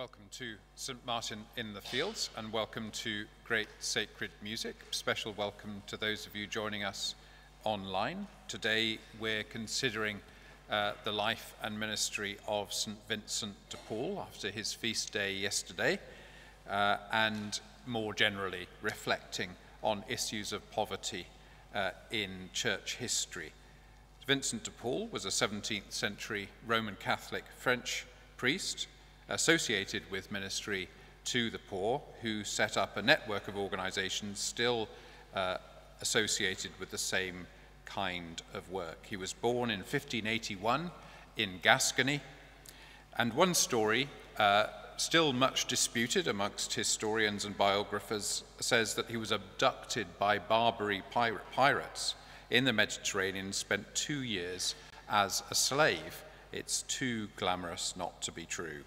Welcome to St. Martin in the Fields and welcome to Great Sacred Music. Special welcome to those of you joining us online. Today we're considering uh, the life and ministry of St. Vincent de Paul after his feast day yesterday uh, and more generally reflecting on issues of poverty uh, in church history. Vincent de Paul was a 17th century Roman Catholic French priest associated with ministry to the poor, who set up a network of organizations still uh, associated with the same kind of work. He was born in 1581 in Gascony, and one story, uh, still much disputed amongst historians and biographers, says that he was abducted by Barbary pirate pirates in the Mediterranean, and spent two years as a slave. It's too glamorous not to be true.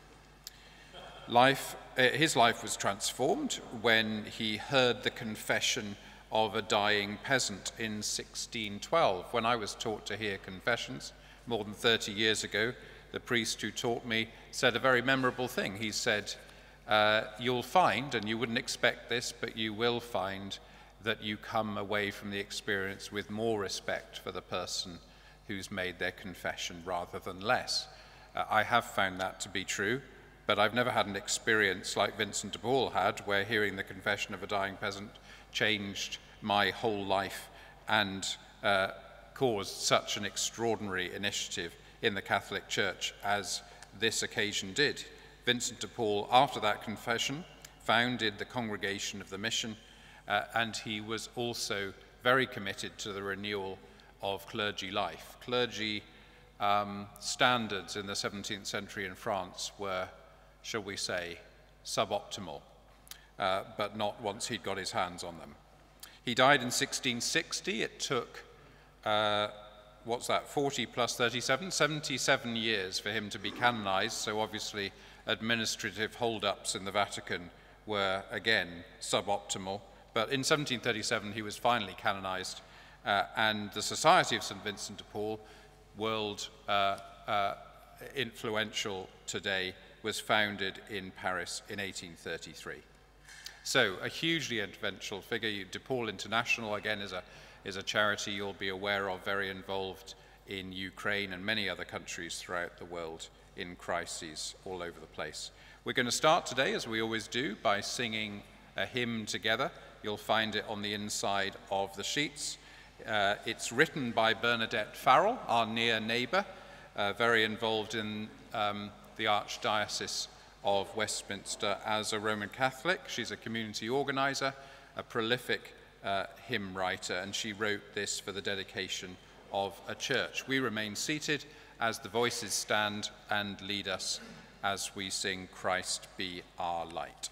Life, uh, his life was transformed when he heard the confession of a dying peasant in 1612. When I was taught to hear confessions more than 30 years ago, the priest who taught me said a very memorable thing. He said, uh, You'll find, and you wouldn't expect this, but you will find that you come away from the experience with more respect for the person who's made their confession rather than less. Uh, I have found that to be true. But I've never had an experience like Vincent de Paul had, where hearing the confession of a dying peasant changed my whole life and uh, caused such an extraordinary initiative in the Catholic Church as this occasion did. Vincent de Paul, after that confession, founded the Congregation of the Mission, uh, and he was also very committed to the renewal of clergy life. Clergy um, standards in the 17th century in France were shall we say, suboptimal, uh, but not once he'd got his hands on them. He died in 1660. It took, uh, what's that, 40 plus 37, 77 years for him to be canonized, so obviously administrative hold-ups in the Vatican were, again, suboptimal. But in 1737, he was finally canonized, uh, and the Society of St. Vincent de Paul, world uh, uh, influential today, was founded in Paris in 1833. So a hugely influential figure. De Paul International, again, is a, is a charity you'll be aware of, very involved in Ukraine and many other countries throughout the world in crises all over the place. We're going to start today, as we always do, by singing a hymn together. You'll find it on the inside of the sheets. Uh, it's written by Bernadette Farrell, our near neighbour, uh, very involved in um, the Archdiocese of Westminster as a Roman Catholic. She's a community organizer, a prolific uh, hymn writer, and she wrote this for the dedication of a church. We remain seated as the voices stand and lead us as we sing Christ be our light.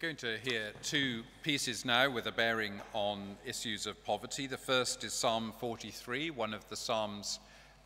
Going to hear two pieces now with a bearing on issues of poverty. The first is Psalm 43, one of the Psalms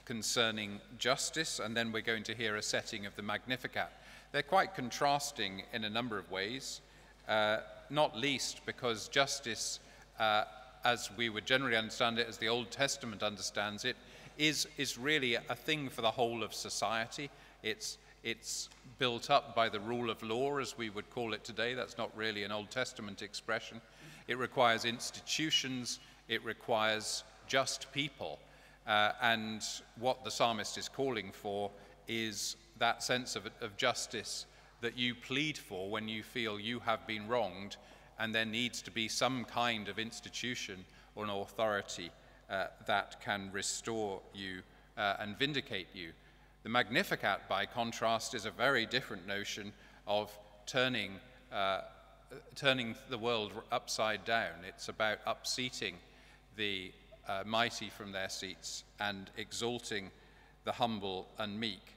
concerning justice, and then we're going to hear a setting of the Magnificat. They're quite contrasting in a number of ways, uh, not least because justice, uh, as we would generally understand it, as the Old Testament understands it, is, is really a thing for the whole of society. It's it's built up by the rule of law, as we would call it today. That's not really an Old Testament expression. It requires institutions, it requires just people. Uh, and what the psalmist is calling for is that sense of, of justice that you plead for when you feel you have been wronged, and there needs to be some kind of institution or an authority uh, that can restore you uh, and vindicate you. The Magnificat, by contrast, is a very different notion of turning, uh, turning the world upside down. It's about upseating the uh, mighty from their seats and exalting the humble and meek.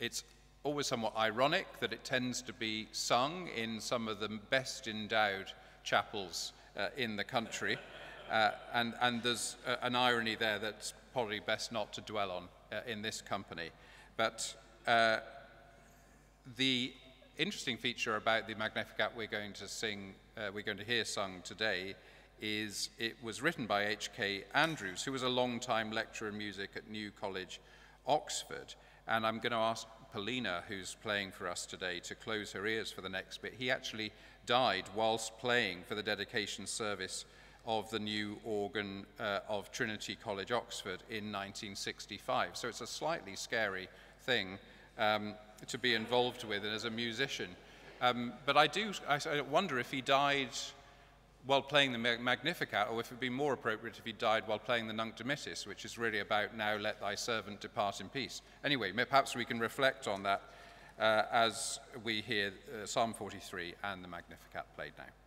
It's always somewhat ironic that it tends to be sung in some of the best endowed chapels uh, in the country. Uh, and, and there's uh, an irony there that's probably best not to dwell on in this company. But uh, the interesting feature about the Magnificat we're going to sing, uh, we're going to hear sung today, is it was written by H.K. Andrews, who was a long-time lecturer in music at New College, Oxford. And I'm going to ask Polina, who's playing for us today, to close her ears for the next bit. He actually died whilst playing for the dedication service of the new organ uh, of Trinity College, Oxford, in 1965. So it's a slightly scary thing um, to be involved with as a musician. Um, but I do I, I wonder if he died while playing the Magnificat, or if it would be more appropriate if he died while playing the Nunc Dimittis, which is really about now let thy servant depart in peace. Anyway, perhaps we can reflect on that uh, as we hear uh, Psalm 43 and the Magnificat played now.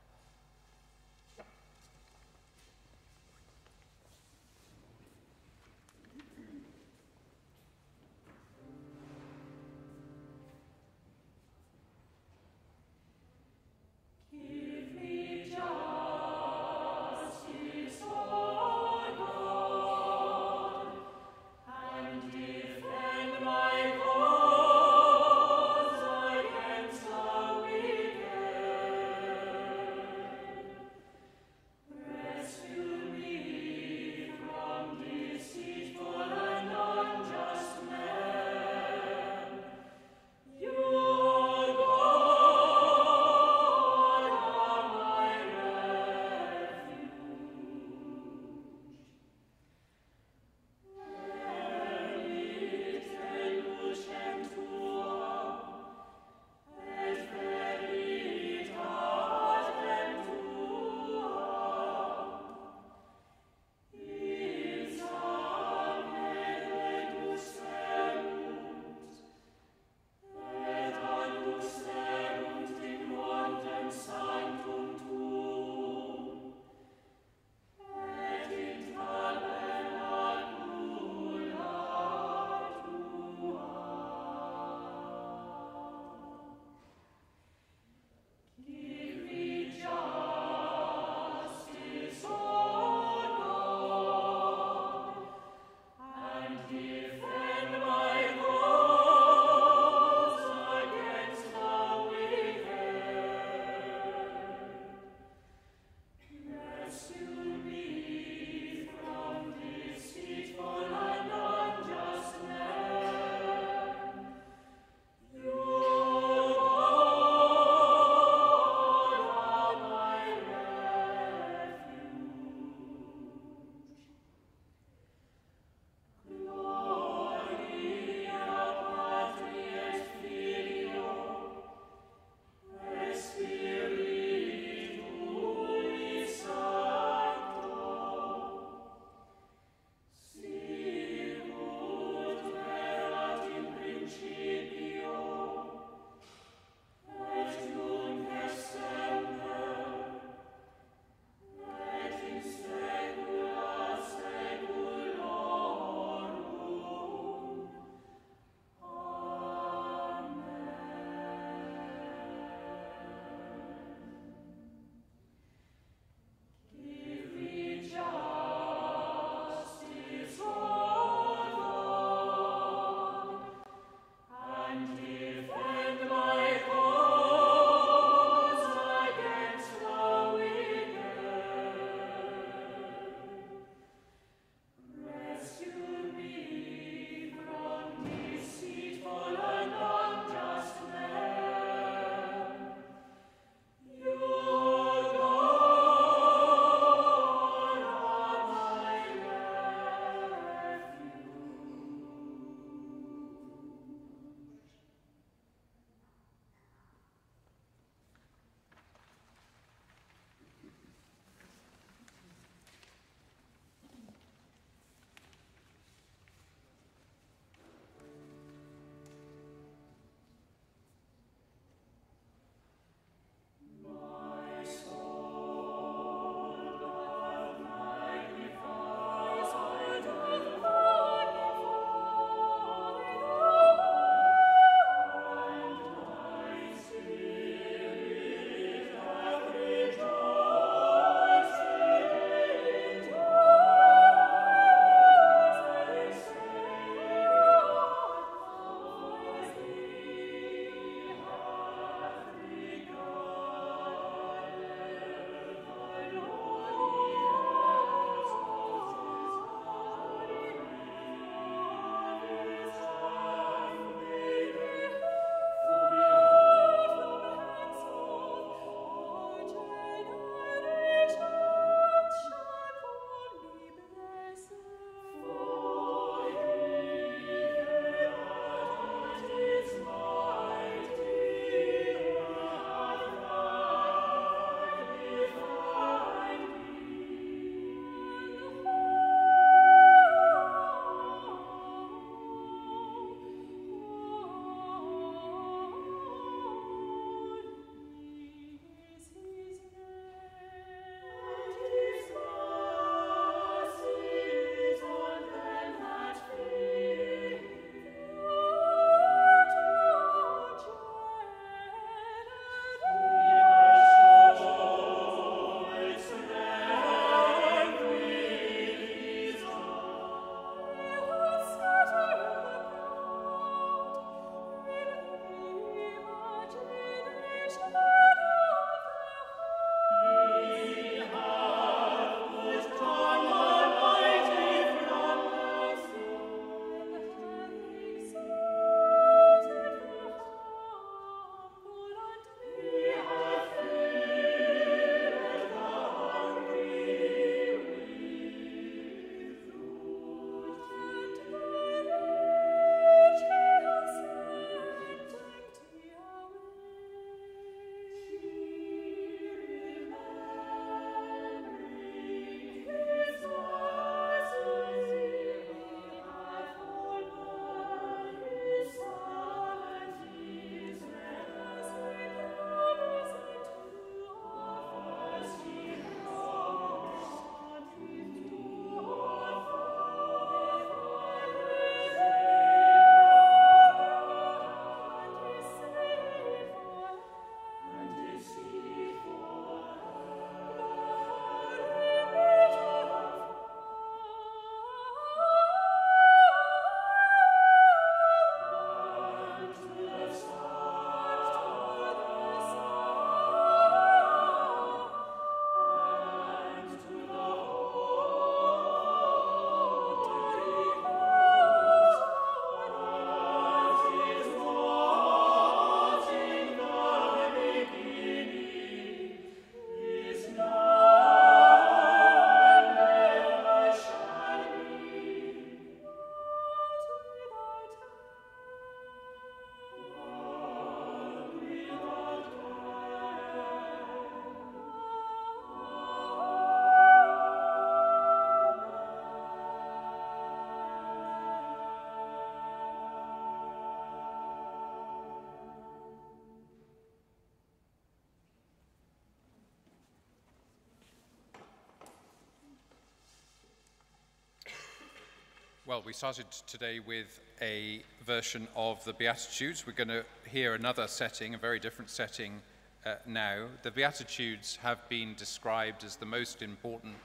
Well, we started today with a version of the Beatitudes. We're going to hear another setting, a very different setting uh, now. The Beatitudes have been described as the most important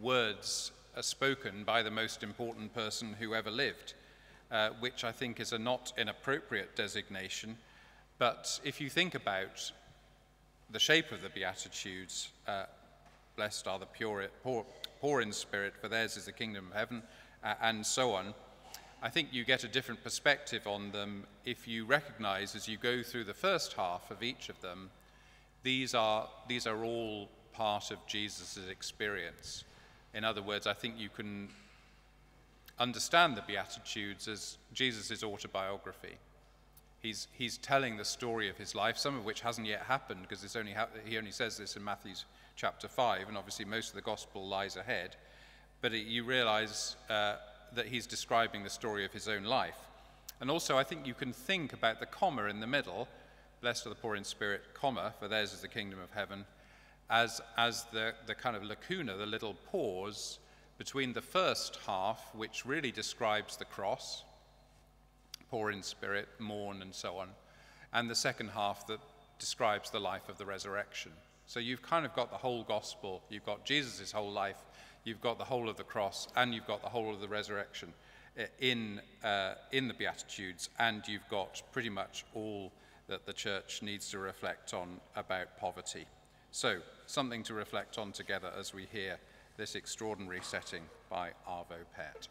words uh, spoken by the most important person who ever lived, uh, which I think is a not inappropriate designation. But if you think about the shape of the Beatitudes, uh, blessed are the pure, poor, poor in spirit, for theirs is the kingdom of heaven uh, and so on. I think you get a different perspective on them if you recognize as you go through the first half of each of them, these are, these are all part of Jesus' experience. In other words, I think you can understand the Beatitudes as Jesus' autobiography. He's, he's telling the story of his life, some of which hasn't yet happened because only ha- he only says this in Matthew chapter 5, and obviously most of the gospel lies ahead but it, you realize uh, that he's describing the story of his own life. And also, I think you can think about the comma in the middle, blessed are the poor in spirit, comma, for theirs is the kingdom of heaven, as, as the, the kind of lacuna, the little pause between the first half, which really describes the cross, poor in spirit, mourn, and so on, and the second half that describes the life of the resurrection. So you've kind of got the whole gospel, you've got Jesus' whole life you've got the whole of the cross and you've got the whole of the resurrection uh, in, uh, in the Beatitudes, and you've got pretty much all that the church needs to reflect on about poverty. So, something to reflect on together as we hear this extraordinary setting by Arvo Pärt.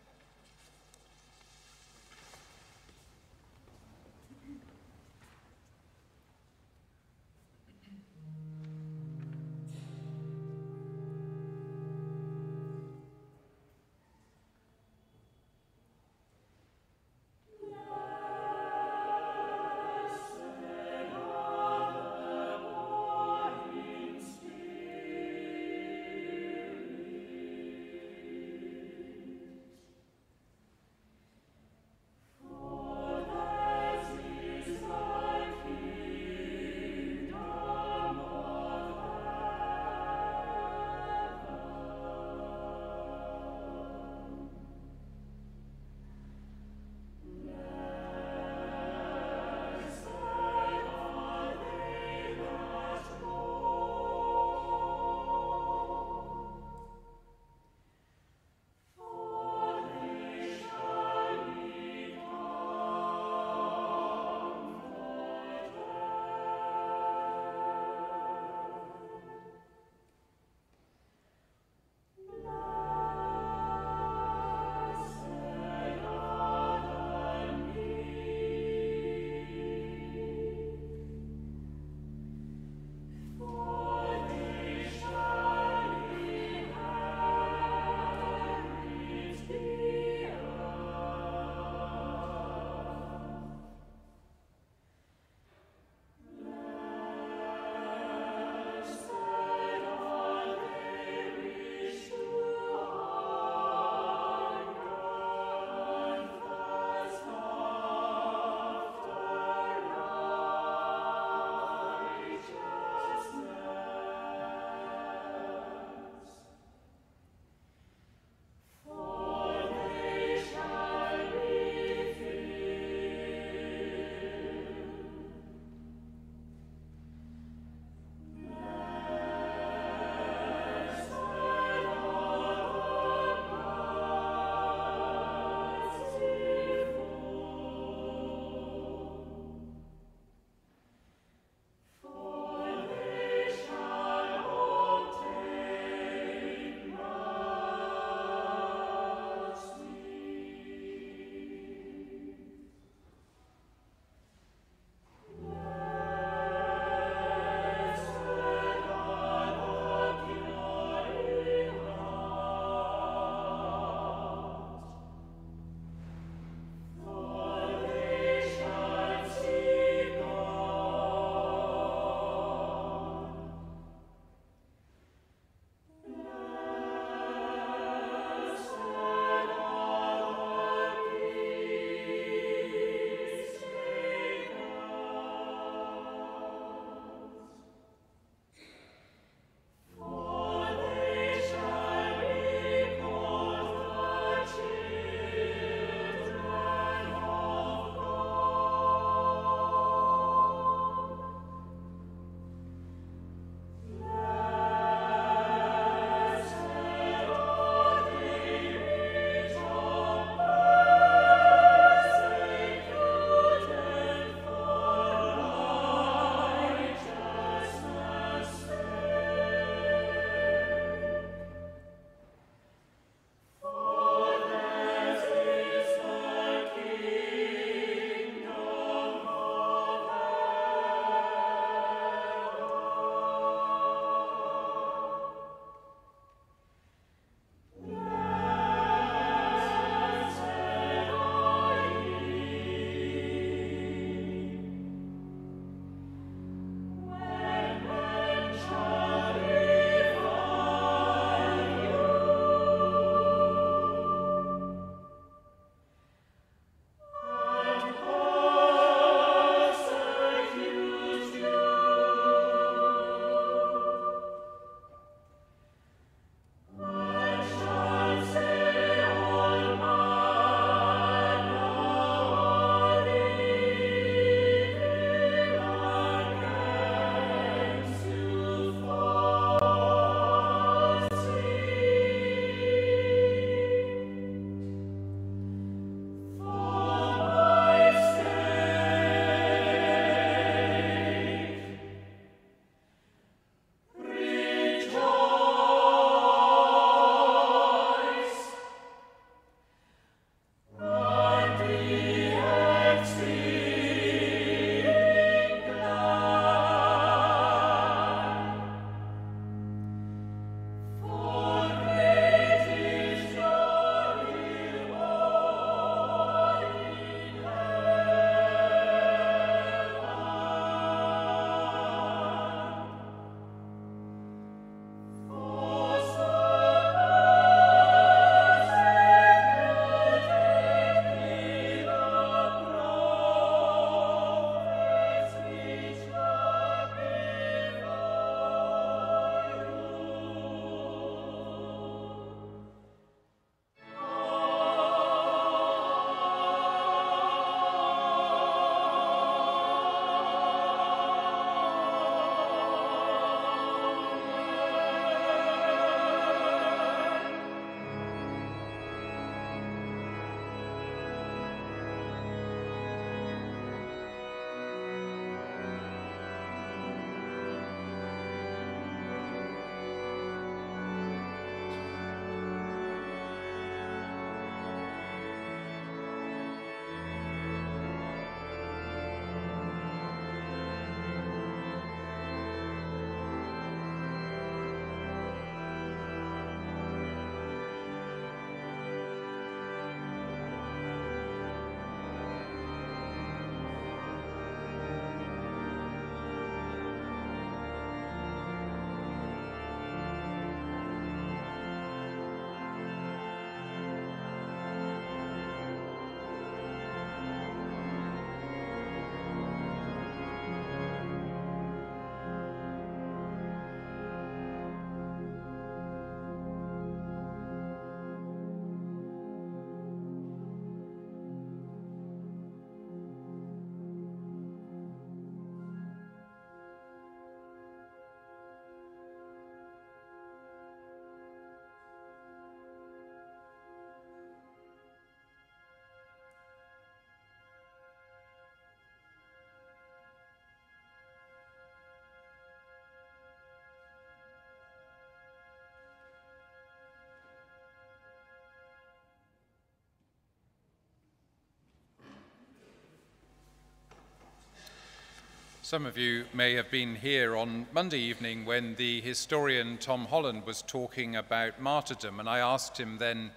Some of you may have been here on Monday evening when the historian Tom Holland was talking about martyrdom, and I asked him then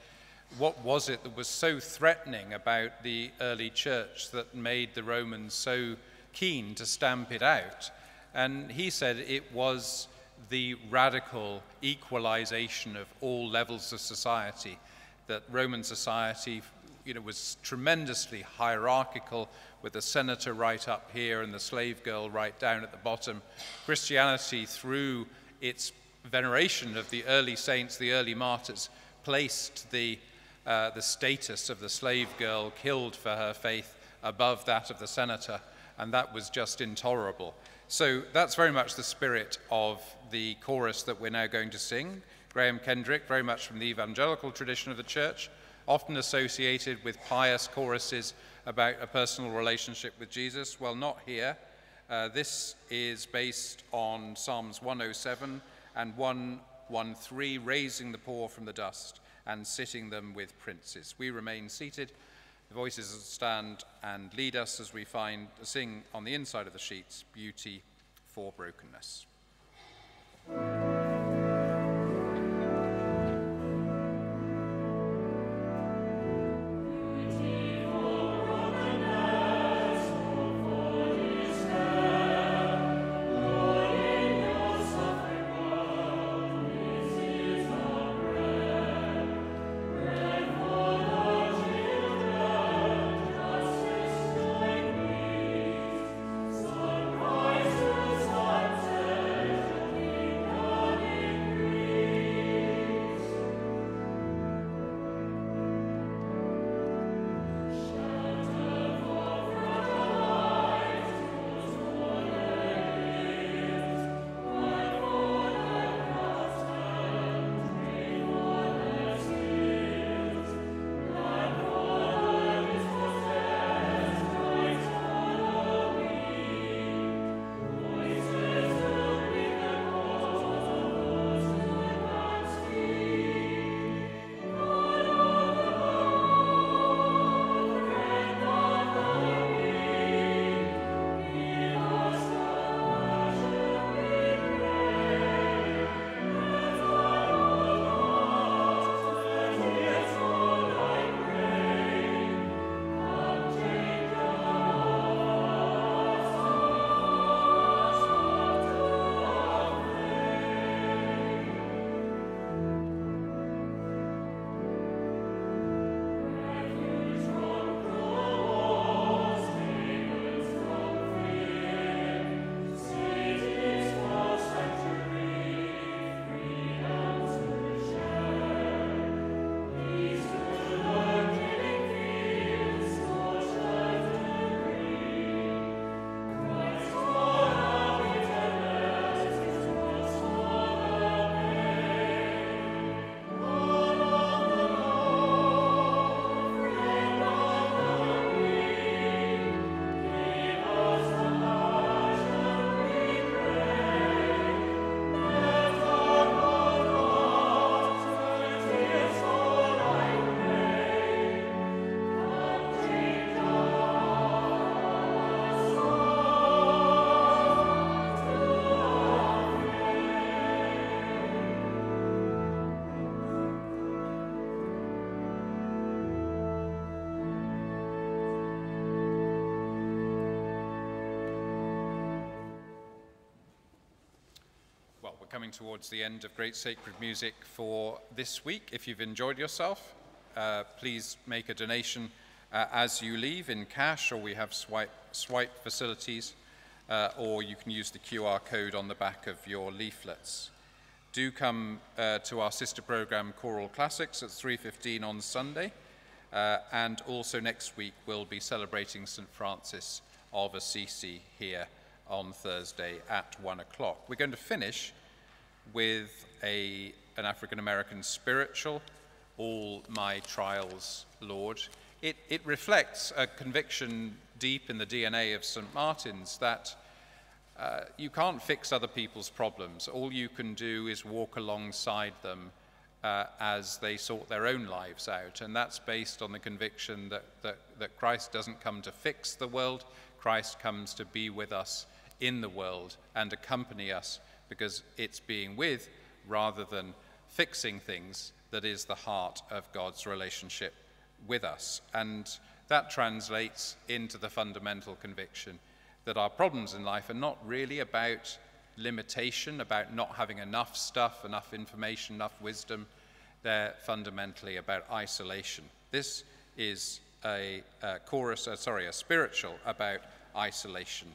what was it that was so threatening about the early church that made the Romans so keen to stamp it out. And he said it was the radical equalization of all levels of society, that Roman society you know, was tremendously hierarchical with the senator right up here and the slave girl right down at the bottom. Christianity, through its veneration of the early saints, the early martyrs, placed the, uh, the status of the slave girl killed for her faith above that of the senator, and that was just intolerable. So that's very much the spirit of the chorus that we're now going to sing. Graham Kendrick, very much from the evangelical tradition of the church, often associated with pious choruses about a personal relationship with Jesus. Well, not here. Uh, this is based on Psalms 107 and 113, raising the poor from the dust and sitting them with princes. We remain seated. The voices stand and lead us as we find sing on the inside of the sheets, beauty for brokenness. Coming towards the end of Great Sacred Music for this week. If you've enjoyed yourself, uh, please make a donation uh, as you leave in cash, or we have swipe, swipe facilities, uh, or you can use the QR code on the back of your leaflets. Do come uh, to our sister program, Choral Classics, at 3.15 on Sunday. Uh, and also next week, we'll be celebrating St. Francis of Assisi here on Thursday at 1 o'clock. We're going to finish with a, an African American spiritual, All My Trials, Lord. It, it reflects a conviction deep in the DNA of St. Martin's that uh, you can't fix other people's problems. All you can do is walk alongside them uh, as they sort their own lives out. And that's based on the conviction that, that, that Christ doesn't come to fix the world, Christ comes to be with us in the world and accompany us because it's being with rather than fixing things that is the heart of God's relationship with us. And that translates into the fundamental conviction that our problems in life are not really about limitation, about not having enough stuff, enough information, enough wisdom. They're fundamentally about isolation. This is a, a chorus, uh, sorry, a spiritual about isolation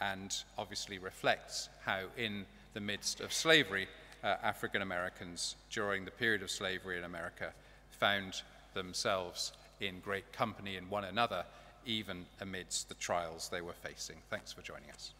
and obviously reflects how in the midst of slavery, uh, African Americans during the period of slavery in America found themselves in great company in one another, even amidst the trials they were facing. Thanks for joining us.